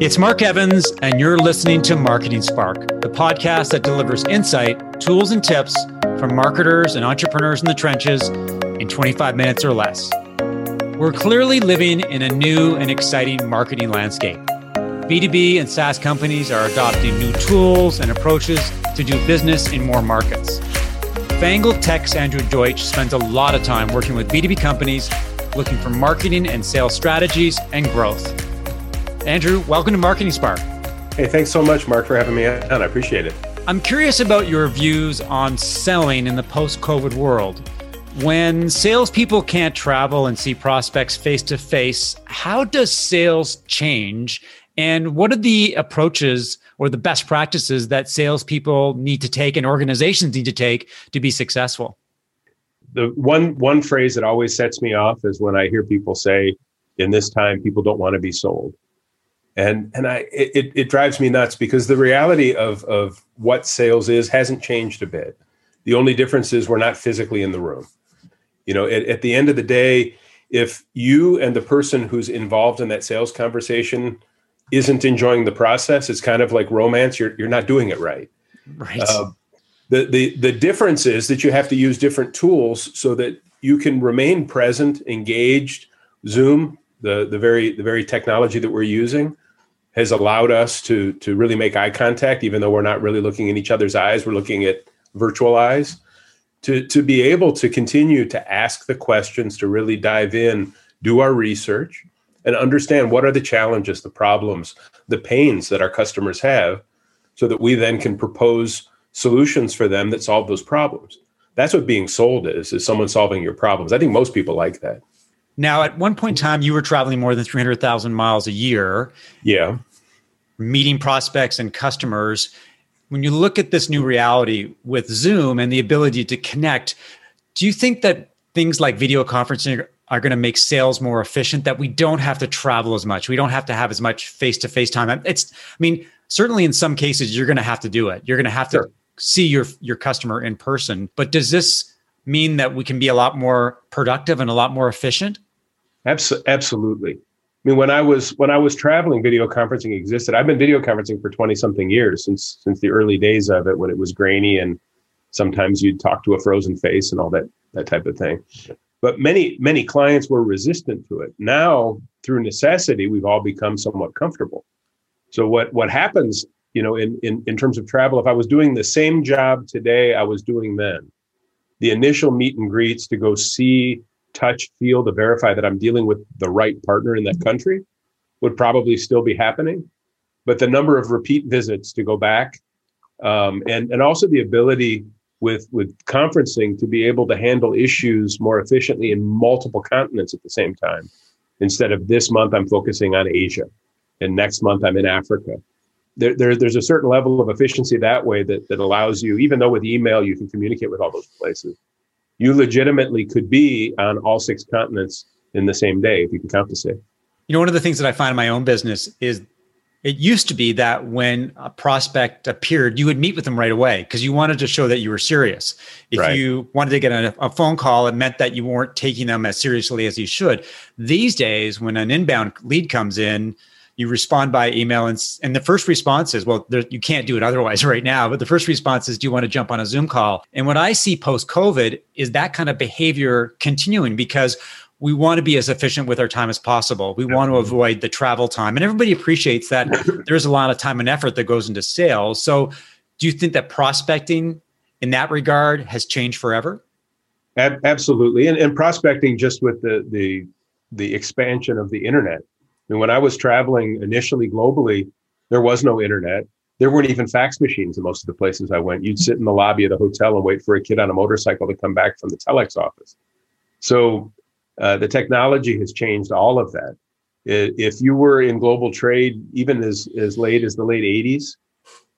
It's Mark Evans, and you're listening to Marketing Spark, the podcast that delivers insight, tools, and tips from marketers and entrepreneurs in the trenches in 25 minutes or less. We're clearly living in a new and exciting marketing landscape. B2B and SaaS companies are adopting new tools and approaches to do business in more markets. Fangled Tech's Andrew Deutsch spends a lot of time working with B2B companies looking for marketing and sales strategies and growth. Andrew, welcome to Marketing Spark. Hey, thanks so much, Mark, for having me on. I appreciate it. I'm curious about your views on selling in the post COVID world. When salespeople can't travel and see prospects face to face, how does sales change? And what are the approaches or the best practices that salespeople need to take and organizations need to take to be successful? The one one phrase that always sets me off is when I hear people say, "In this time, people don't want to be sold." And and I it, it drives me nuts because the reality of of what sales is hasn't changed a bit. The only difference is we're not physically in the room. You know, at, at the end of the day, if you and the person who's involved in that sales conversation isn't enjoying the process, it's kind of like romance. You're you're not doing it right. Right. Uh, the the the difference is that you have to use different tools so that you can remain present, engaged. Zoom, the the very the very technology that we're using, has allowed us to to really make eye contact, even though we're not really looking in each other's eyes. We're looking at virtual eyes. To to be able to continue to ask the questions, to really dive in, do our research, and understand what are the challenges, the problems, the pains that our customers have, so that we then can propose solutions for them that solve those problems. That's what being sold is, is someone solving your problems. I think most people like that. Now, at one point in time, you were traveling more than 300,000 miles a year. Yeah. Meeting prospects and customers. When you look at this new reality with Zoom and the ability to connect, do you think that things like video conferencing are going to make sales more efficient that we don't have to travel as much we don't have to have as much face-to-face time it's i mean certainly in some cases you're going to have to do it you're going to have to sure. see your your customer in person but does this mean that we can be a lot more productive and a lot more efficient absolutely. I mean, when I was when I was traveling, video conferencing existed. I've been video conferencing for twenty something years since since the early days of it, when it was grainy and sometimes you'd talk to a frozen face and all that that type of thing. But many many clients were resistant to it. Now, through necessity, we've all become somewhat comfortable. So what what happens, you know, in in in terms of travel, if I was doing the same job today I was doing then, the initial meet and greets to go see touch, feel to verify that I'm dealing with the right partner in that country would probably still be happening. But the number of repeat visits to go back um, and, and also the ability with, with conferencing to be able to handle issues more efficiently in multiple continents at the same time. Instead of this month, I'm focusing on Asia and next month I'm in Africa. There, there, there's a certain level of efficiency that way that, that allows you, even though with email you can communicate with all those places, you legitimately could be on all six continents in the same day if you can count to six. You know, one of the things that I find in my own business is it used to be that when a prospect appeared, you would meet with them right away because you wanted to show that you were serious. If right. you wanted to get a, a, phone call, it meant that you weren't taking them as seriously as you should. These days, when an inbound lead comes in, you respond by email and, and the first response is well there, you can't do it otherwise right now but the first response is do you want to jump on a zoom call? And what i see post covid is that kind of behavior continuing because we want to be as efficient with our time as possible. We want to avoid the travel time and everybody appreciates that there's a lot of time and effort that goes into sales. So do you think that prospecting in that regard has changed forever? Absolutely and, and prospecting just with the the the expansion of the internet mean, when I was traveling initially globally, there was no internet. There weren't even fax machines in most of the places I went. You'd sit in the lobby of the hotel and wait for a kid on a motorcycle to come back from the telex office. So uh, the technology has changed all of that. If you were in global trade, even as, as late as the late 80s,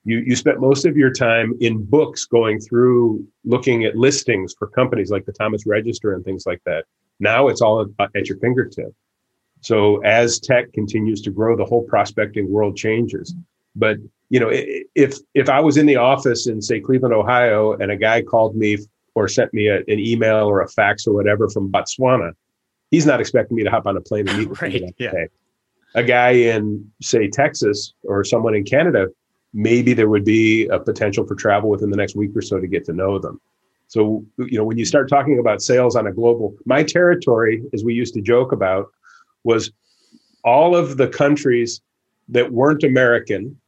you, you spent most of your time in books going through looking at listings for companies like the Thomas Register and things like that. Now it's all at your fingertip. So as tech continues to grow, the whole prospecting world changes. But you know, if if I was in the office in say Cleveland, Ohio, and a guy called me or sent me a, an email or a fax or whatever from Botswana, he's not expecting me to hop on a plane and meet with right, him. Yeah. a guy in say Texas or someone in Canada, maybe there would be a potential for travel within the next week or so to get to know them. So, you know, when you start talking about sales on a global, my territory, as we used to joke about, was all of the countries that weren't American,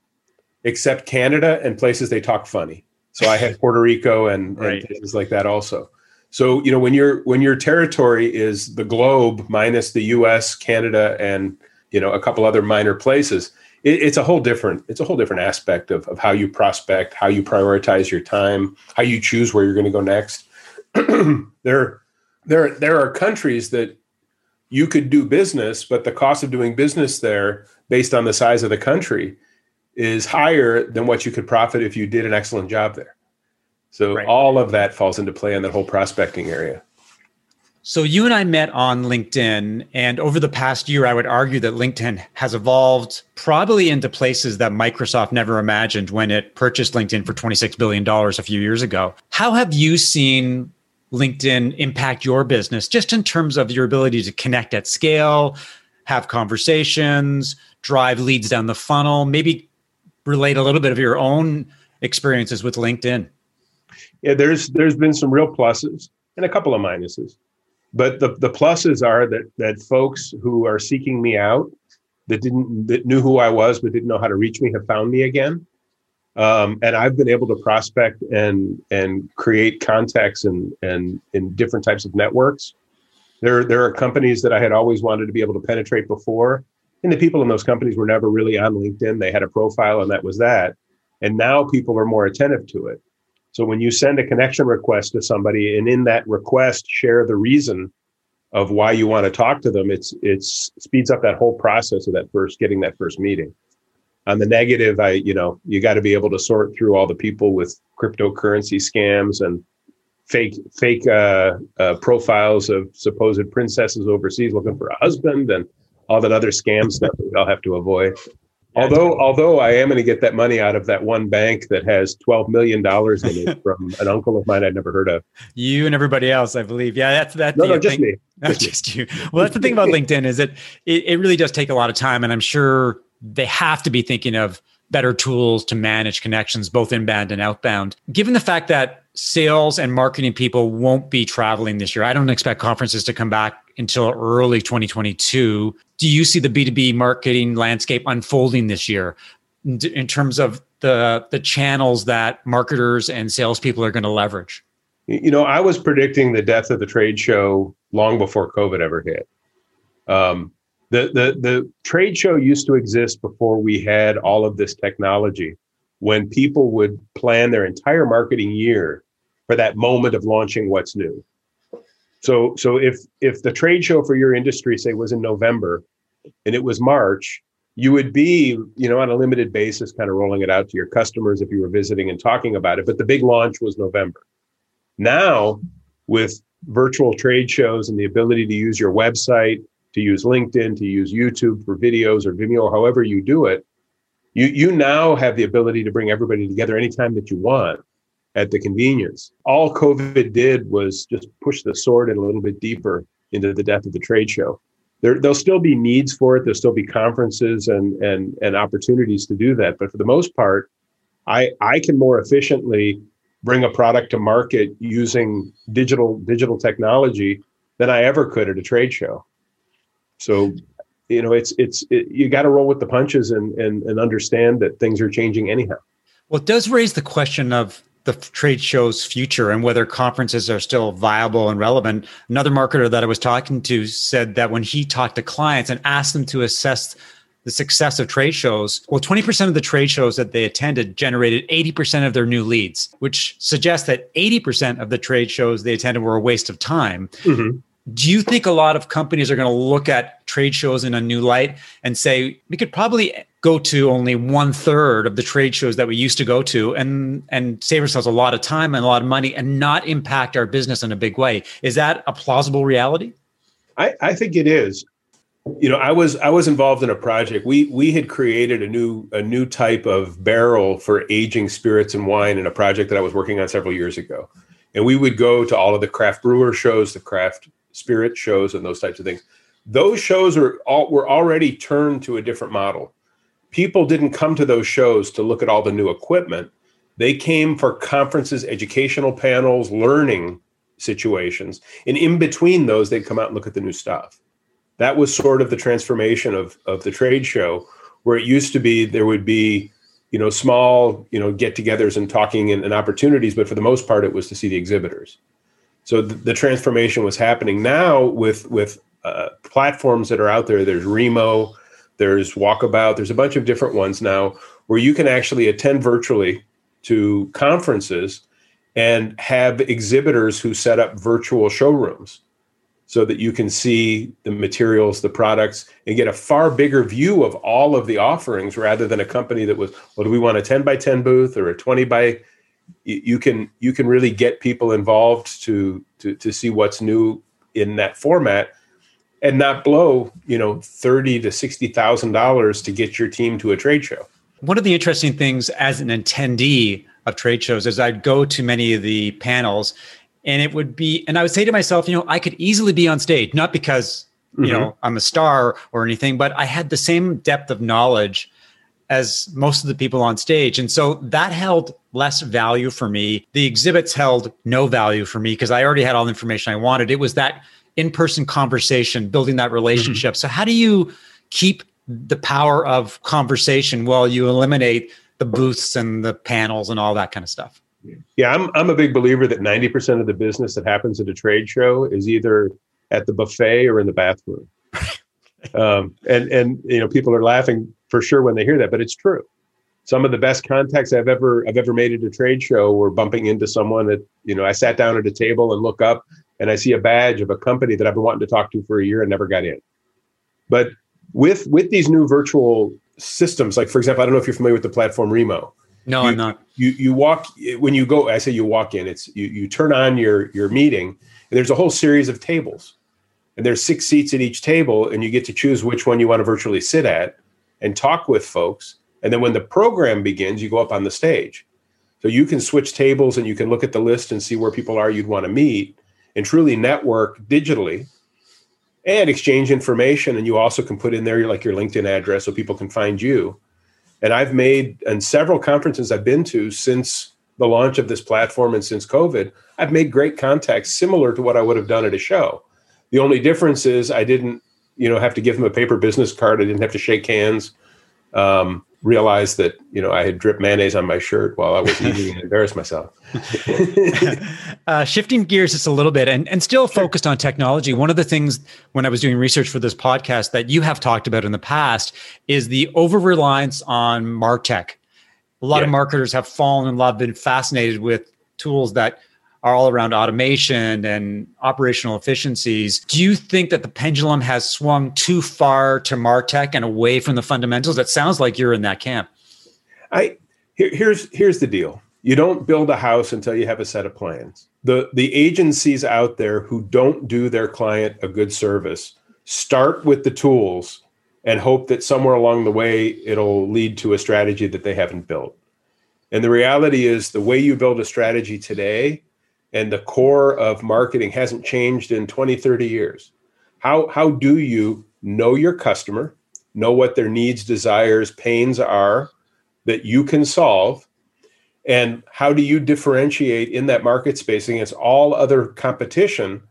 except Canada and places they talk funny. So I had Puerto Rico and, right. and places like that also. So you know when your when your territory is the globe minus the U.S., Canada, and you know a couple other minor places, it, it's a whole different it's a whole different aspect of, of how you prospect, how you prioritize your time, how you choose where you're going to go next. there there there are countries that you could do business, but the cost of doing business there, based on the size of the country, is higher than what you could profit if you did an excellent job there. So right. all of that falls into play in that whole prospecting area. So you and I met on LinkedIn, and over the past year, I would argue that LinkedIn has evolved probably into places that Microsoft never imagined when it purchased LinkedIn for $26 billion a few years ago. How have you seen LinkedIn impact your business just in terms of your ability to connect at scale, have conversations, drive leads down the funnel, maybe relate a little bit of your own experiences with LinkedIn? Yeah, there's there's been some real pluses and a couple of minuses. But the, the pluses are that that folks who are seeking me out that didn't that knew who I was but didn't know how to reach me have found me again. Um, and I've been able to prospect and and create contacts and and in different types of networks. There there are companies that I had always wanted to be able to penetrate before, and the people in those companies were never really on LinkedIn. They had a profile, and that was that. And now people are more attentive to it. So when you send a connection request to somebody, and in that request share the reason of why you want to talk to them, it's it's speeds up that whole process of that first getting that first meeting on the negative i you know you got to be able to sort through all the people with cryptocurrency scams and fake fake uh, uh, profiles of supposed princesses overseas looking for a husband and all that other scam stuff that we all have to avoid. Although although i am going to get that money out of that one bank that has 12 million dollars in it from an uncle of mine i'd never heard of. You and everybody else i believe. Yeah that's that's no, no, just thing. me. Just, just you. Well that's the thing about linkedin is that it, it really does take a lot of time and i'm sure they have to be thinking of better tools to manage connections, both inbound and outbound. Given the fact that sales and marketing people won't be traveling this year, I don't expect conferences to come back until early 2022. Do you see the B2B marketing landscape unfolding this year in terms of the, the channels that marketers and salespeople are going to leverage? You know, I was predicting the death of the trade show long before COVID ever hit. Um, the the the trade show used to exist before we had all of this technology when people would plan their entire marketing year for that moment of launching what's new. So so if if the trade show for your industry say was in november and it was march you would be you know on a limited basis kind of rolling it out to your customers if you were visiting and talking about it but the big launch was november. Now with virtual trade shows and the ability to use your website to use LinkedIn, to use YouTube for videos or Vimeo, however you do it, you you now have the ability to bring everybody together anytime that you want at the convenience. All COVID did was just push the sword in a little bit deeper into the death of the trade show. There, there'll still be needs for it. There'll still be conferences and and and opportunities to do that. But for the most part, I I can more efficiently bring a product to market using digital digital technology than I ever could at a trade show. So, you know, it's it's it, you got to roll with the punches and and and understand that things are changing anyhow. Well, it does raise the question of the trade show's future and whether conferences are still viable and relevant. Another marketer that I was talking to said that when he talked to clients and asked them to assess the success of trade shows, well, 20% of the trade shows that they attended generated 80% of their new leads, which suggests that 80% of the trade shows they attended were a waste of time. Mm-hmm do you think a lot of companies are going to look at trade shows in a new light and say we could probably go to only one third of the trade shows that we used to go to and and save ourselves a lot of time and a lot of money and not impact our business in a big way? Is that a plausible reality? I i think it is. You know i was i was involved in a project. We we had created a new a new type of barrel for aging spirits and wine in a project that i was working on several years ago. And we would go to all of the craft brewer shows the craft spirit shows and those types of things. those shows are all were already turned to a different model. People didn't come to those shows to look at all the new equipment. They came for conferences, educational panels, learning situations. And in between those, they'd come out and look at the new stuff. That was sort of the transformation of, of the trade show, where it used to be there would be, you know, small, you know, get-togethers and talking and, and opportunities, but for the most part, it was to see the exhibitors. So the, the transformation was happening now with with uh, platforms that are out there. There's Remo, there's Walkabout, there's a bunch of different ones now where you can actually attend virtually to conferences and have exhibitors who set up virtual showrooms so that you can see the materials, the products, and get a far bigger view of all of the offerings rather than a company that was, well, do we want a 10 by 10 booth or a 20 by you can you can really get people involved to to to see what's new in that format and not blow you know thirty to sixty thousand dollars to get your team to a trade show. One of the interesting things as an attendee of trade shows is I'd go to many of the panels, and it would be, and I would say to myself, you know, I could easily be on stage, not because you mm-hmm. know I'm a star or anything, but I had the same depth of knowledge as most of the people on stage, and so that held less value for me. The exhibits held no value for me because I already had all the information I wanted. It was that in-person conversation, building that relationship. Mm-hmm. So how do you keep the power of conversation while you eliminate the booths and the panels and all that kind of stuff? Yeah, I'm I'm a big believer that 90% of the business that happens at a trade show is either at the buffet or in the bathroom. um, and and you know people are laughing for sure when they hear that, but it's true. Some of the best contacts I've ever I've ever made at a trade show were bumping into someone that you know I sat down at a table and look up and I see a badge of a company that I've been wanting to talk to for a year and never got in. But with with these new virtual systems, like for example, I don't know if you're familiar with the platform Remo. No, you, I'm not. You you walk when you go. I say you walk in. It's you you turn on your your meeting, and there's a whole series of tables, and there's six seats at each table, and you get to choose which one you want to virtually sit at, and talk with folks. And then when the program begins, you go up on the stage. So you can switch tables and you can look at the list and see where people are you'd want to meet and truly network digitally and exchange information. And you also can put in there your, like your LinkedIn address so people can find you. And I've made, and several conferences I've been to since the launch of this platform and since COVID, I've made great contacts similar to what I would have done at a show. The only difference is I didn't, you know, have to give them a paper business card. I didn't have to shake hands. Um, realized that you know I had dripped mayonnaise on my shirt while I was eating and embarrassed myself. uh, shifting gears just a little bit and, and still sure. focused on technology. One of the things when I was doing research for this podcast that you have talked about in the past is the over reliance on Martech. A lot yeah. of marketers have fallen in love, been fascinated with tools that are all around automation and operational efficiencies. Do you think that the pendulum has swung too far to Martech and away from the fundamentals? It sounds like you're in that camp. I here, here's here's the deal. You don't build a house until you have a set of plans. The the agencies out there who don't do their client a good service start with the tools and hope that somewhere along the way it'll lead to a strategy that they haven't built. And the reality is the way you build a strategy today and the core of marketing hasn't changed in 20 30 years. How how do you know your customer know what their needs desires pains are that you can solve? And how do you differentiate in that market space against all other competition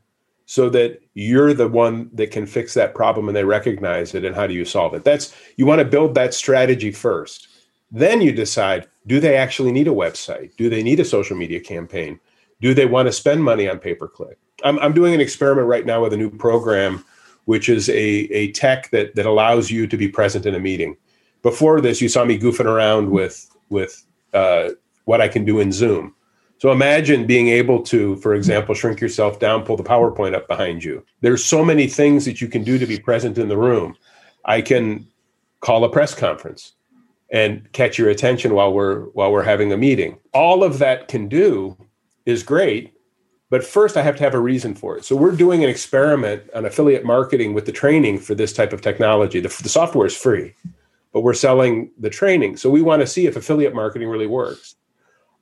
so that you're the one that can fix that problem and they recognize it and how do you solve it? That's you want to build that strategy first. Then you decide do they actually need a website? Do they need a social media campaign do they want to spend money on pay per click? I'm, I'm doing an experiment right now with a new program, which is a, a tech that, that allows you to be present in a meeting. Before this, you saw me goofing around with, with uh, what I can do in Zoom. So imagine being able to, for example, shrink yourself down, pull the PowerPoint up behind you. There's so many things that you can do to be present in the room. I can call a press conference and catch your attention while we're while we're having a meeting. All of that can do is great, but first I have to have a reason for it. So we're doing an experiment on affiliate marketing with the training for this type of technology. The, the software is free, but we're selling the training. So we want to see if affiliate marketing really works.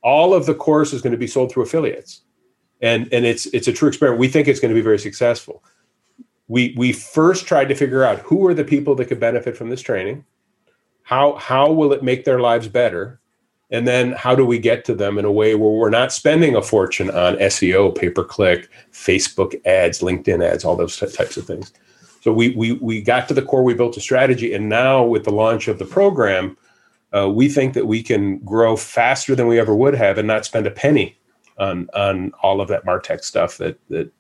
All of the course is going to be sold through affiliates. And, and it's it's a true experiment. We think it's going to be very successful. we we first tried to figure out who are the people that could benefit from this training how how will it make their lives better and then how do we get to them in a way where we're not spending a fortune on seo pay per click facebook ads linkedin ads all those types of things so we we we got to the core we built a strategy and now with the launch of the program uh, we think that we can grow faster than we ever would have and not spend a penny on on all of that martech stuff that that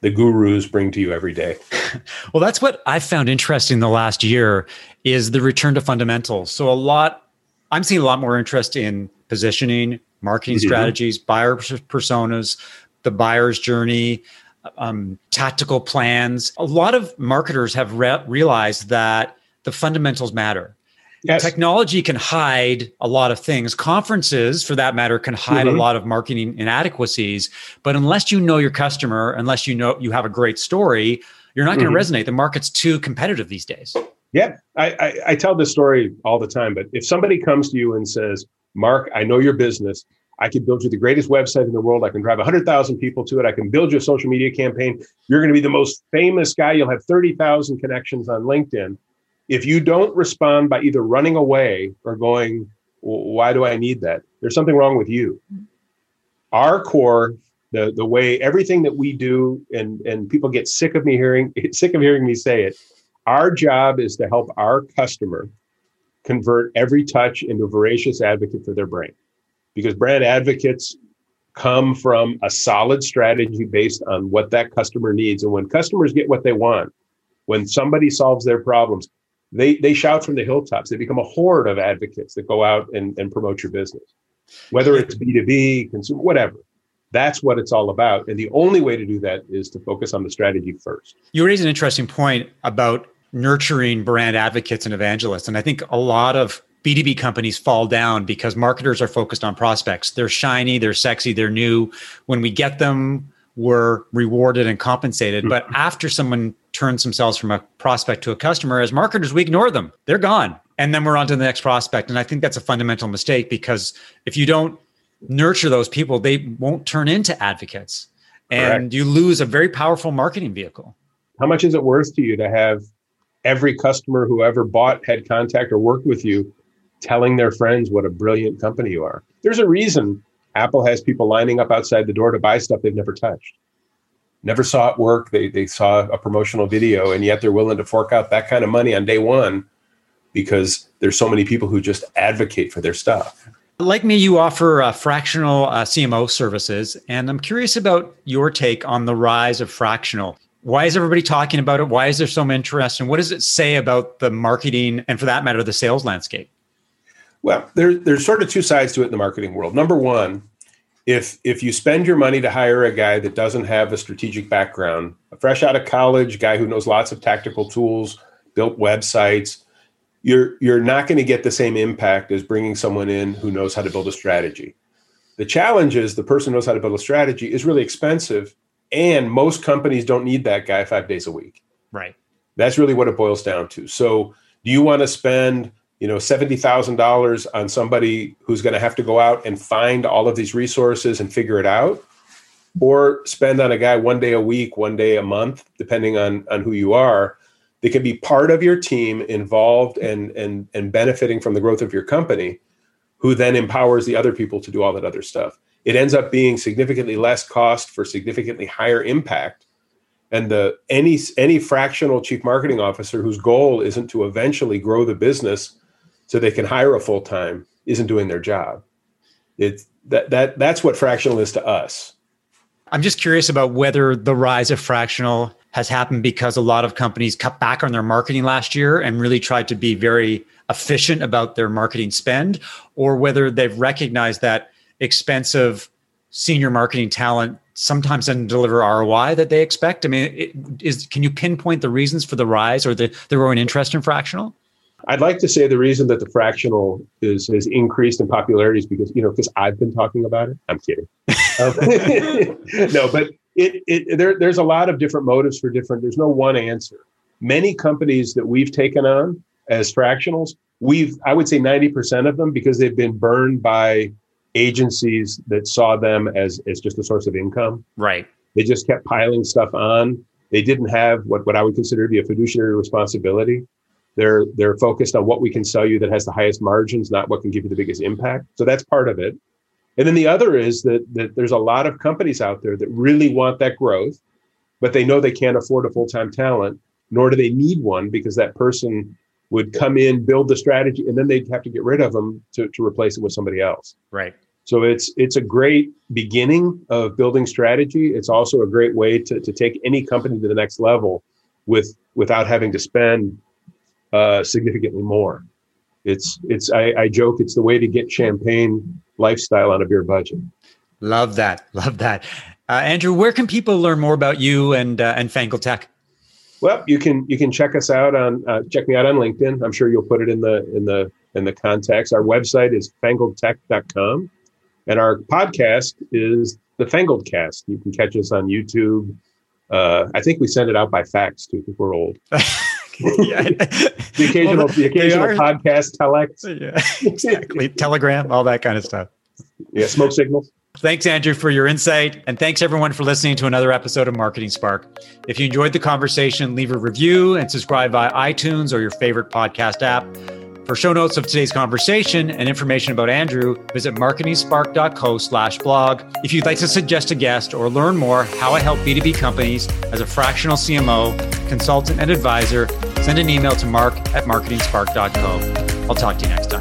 the gurus bring to you every day. well, that's what I found interesting the last year is the return to fundamentals. So a lot, I'm seeing a lot more interest in positioning, marketing mm-hmm. strategies, buyer personas, the buyer's journey, um, tactical plans. A lot of marketers have re- realized that the fundamentals matter. Yes. Technology can hide a lot of things. Conferences, for that matter, can hide mm-hmm. a lot of marketing inadequacies. But unless you know your customer, unless you know you have a great story, you're not going to mm-hmm. resonate. The market's too competitive these days. Yeah, I, I, I tell this story all the time. But if somebody comes to you and says, "Mark, I know your business. I can build you the greatest website in the world. I can drive 100,000 people to it. I can build you a social media campaign. You're going to be the most famous guy. You'll have 30,000 connections on LinkedIn." if you don't respond by either running away or going, why do I need that? There's something wrong with you. Our core, the the way everything that we do, and and people get sick of me hearing sick of hearing me say it. Our job is to help our customer convert every touch into a voracious advocate for their brand, because brand advocates come from a solid strategy based on what that customer needs. And when customers get what they want, when somebody solves their problems, they they shout from the hilltops. They become a horde of advocates that go out and, and promote your business, whether it's B2B, consumer, whatever. That's what it's all about. And the only way to do that is to focus on the strategy first. You raise an interesting point about nurturing brand advocates and evangelists. And I think a lot of B2B companies fall down because marketers are focused on prospects. They're shiny, they're sexy, they're new. When we get them, we're rewarded and compensated. Hmm. But after someone turns themselves from a prospect to a customer, as marketers, we ignore them. They're gone. And then we're on to the next prospect. And I think that's a fundamental mistake because if you don't nurture those people, they won't turn into advocates. And Correct. you lose a very powerful marketing vehicle. How much is it worth to you to have every customer who ever bought, had contact, or worked with you telling their friends what a brilliant company you are? There's a reason Apple has people lining up outside the door to buy stuff they've never touched never saw it work. They they saw a promotional video, and yet they're willing to fork out that kind of money on day one because there's so many people who just advocate for their stuff. Like me, you offer uh, fractional uh, CMO services, and I'm curious about your take on the rise of fractional. Why is everybody talking about it? Why is there so much interest? And what does it say about the marketing and, for that matter, the sales landscape? Well, there, there's sort of two sides to it in the marketing world. Number one, if if you spend your money to hire a guy that doesn't have a strategic background, a fresh out of college guy who knows lots of tactical tools, built websites, you're you're not going to get the same impact as bringing someone in who knows how to build a strategy. The challenge is the person knows how to build a strategy is really expensive, and most companies don't need that guy five days a week. Right. That's really what it boils down to. So, do you want to spend you know $70,000 on somebody who's going to have to go out and find all of these resources and figure it out or spend on a guy one day a week, one day a month depending on on who you are they can be part of your team involved and and and benefiting from the growth of your company who then empowers the other people to do all that other stuff it ends up being significantly less cost for significantly higher impact and the any any fractional chief marketing officer whose goal isn't to eventually grow the business so they can hire a full time isn't doing their job. It's that that that's what fractional is to us. I'm just curious about whether the rise of fractional has happened because a lot of companies cut back on their marketing last year and really tried to be very efficient about their marketing spend, or whether they've recognized that expensive senior marketing talent sometimes doesn't deliver ROI that they expect. I mean, it, is can you pinpoint the reasons for the rise or the, the growing interest in fractional? I'd like to say the reason that the fractional is has increased in popularity is because you know because I've been talking about it. I'm kidding. Um, no, but it, it there, there's a lot of different motives for different. There's no one answer. Many companies that we've taken on as fractionals, we've I would say 90% of them because they've been burned by agencies that saw them as as just a source of income. Right. They just kept piling stuff on They didn't have what, what I would consider to be a fiduciary responsibility. They're they're focused on what we can sell you that has the highest margins, not what can give you the biggest impact. So that's part of it. And then the other is that that there's a lot of companies out there that really want that growth, but they know they can't afford a full-time talent, nor do they need one because that person would come in, build the strategy, and then they'd have to get rid of them to, to replace it with somebody else. Right. So it's it's a great beginning of building strategy. It's also a great way to, to take any company to the next level with without having to spend uh, significantly more. It's it's I, I joke it's the way to get champagne lifestyle on a beer budget. Love that. Love that. Uh, Andrew, where can people learn more about you and uh, and Fangled Tech? Well, you can you can check us out on uh, check me out on LinkedIn. I'm sure you'll put it in the in the in the contacts. Our website is fangledtech.com. And our podcast is the Fangled Cast. You can catch us on YouTube. Uh, I think we send it out by fax too, because we're old. the occasional, well, the occasional podcast, telex. Yeah, exactly. Telegram, all that kind of stuff. Yeah, smoke signals. Thanks, Andrew, for your insight. And thanks, everyone, for listening to another episode of Marketing Spark. If you enjoyed the conversation, leave a review and subscribe via iTunes or your favorite podcast app. For show notes of today's conversation and information about Andrew, visit marketingspark.co slash blog. If you'd like to suggest a guest or learn more how I help B2B companies as a fractional CMO, consultant, and advisor, send an email to mark at marketingspark.co. I'll talk to you next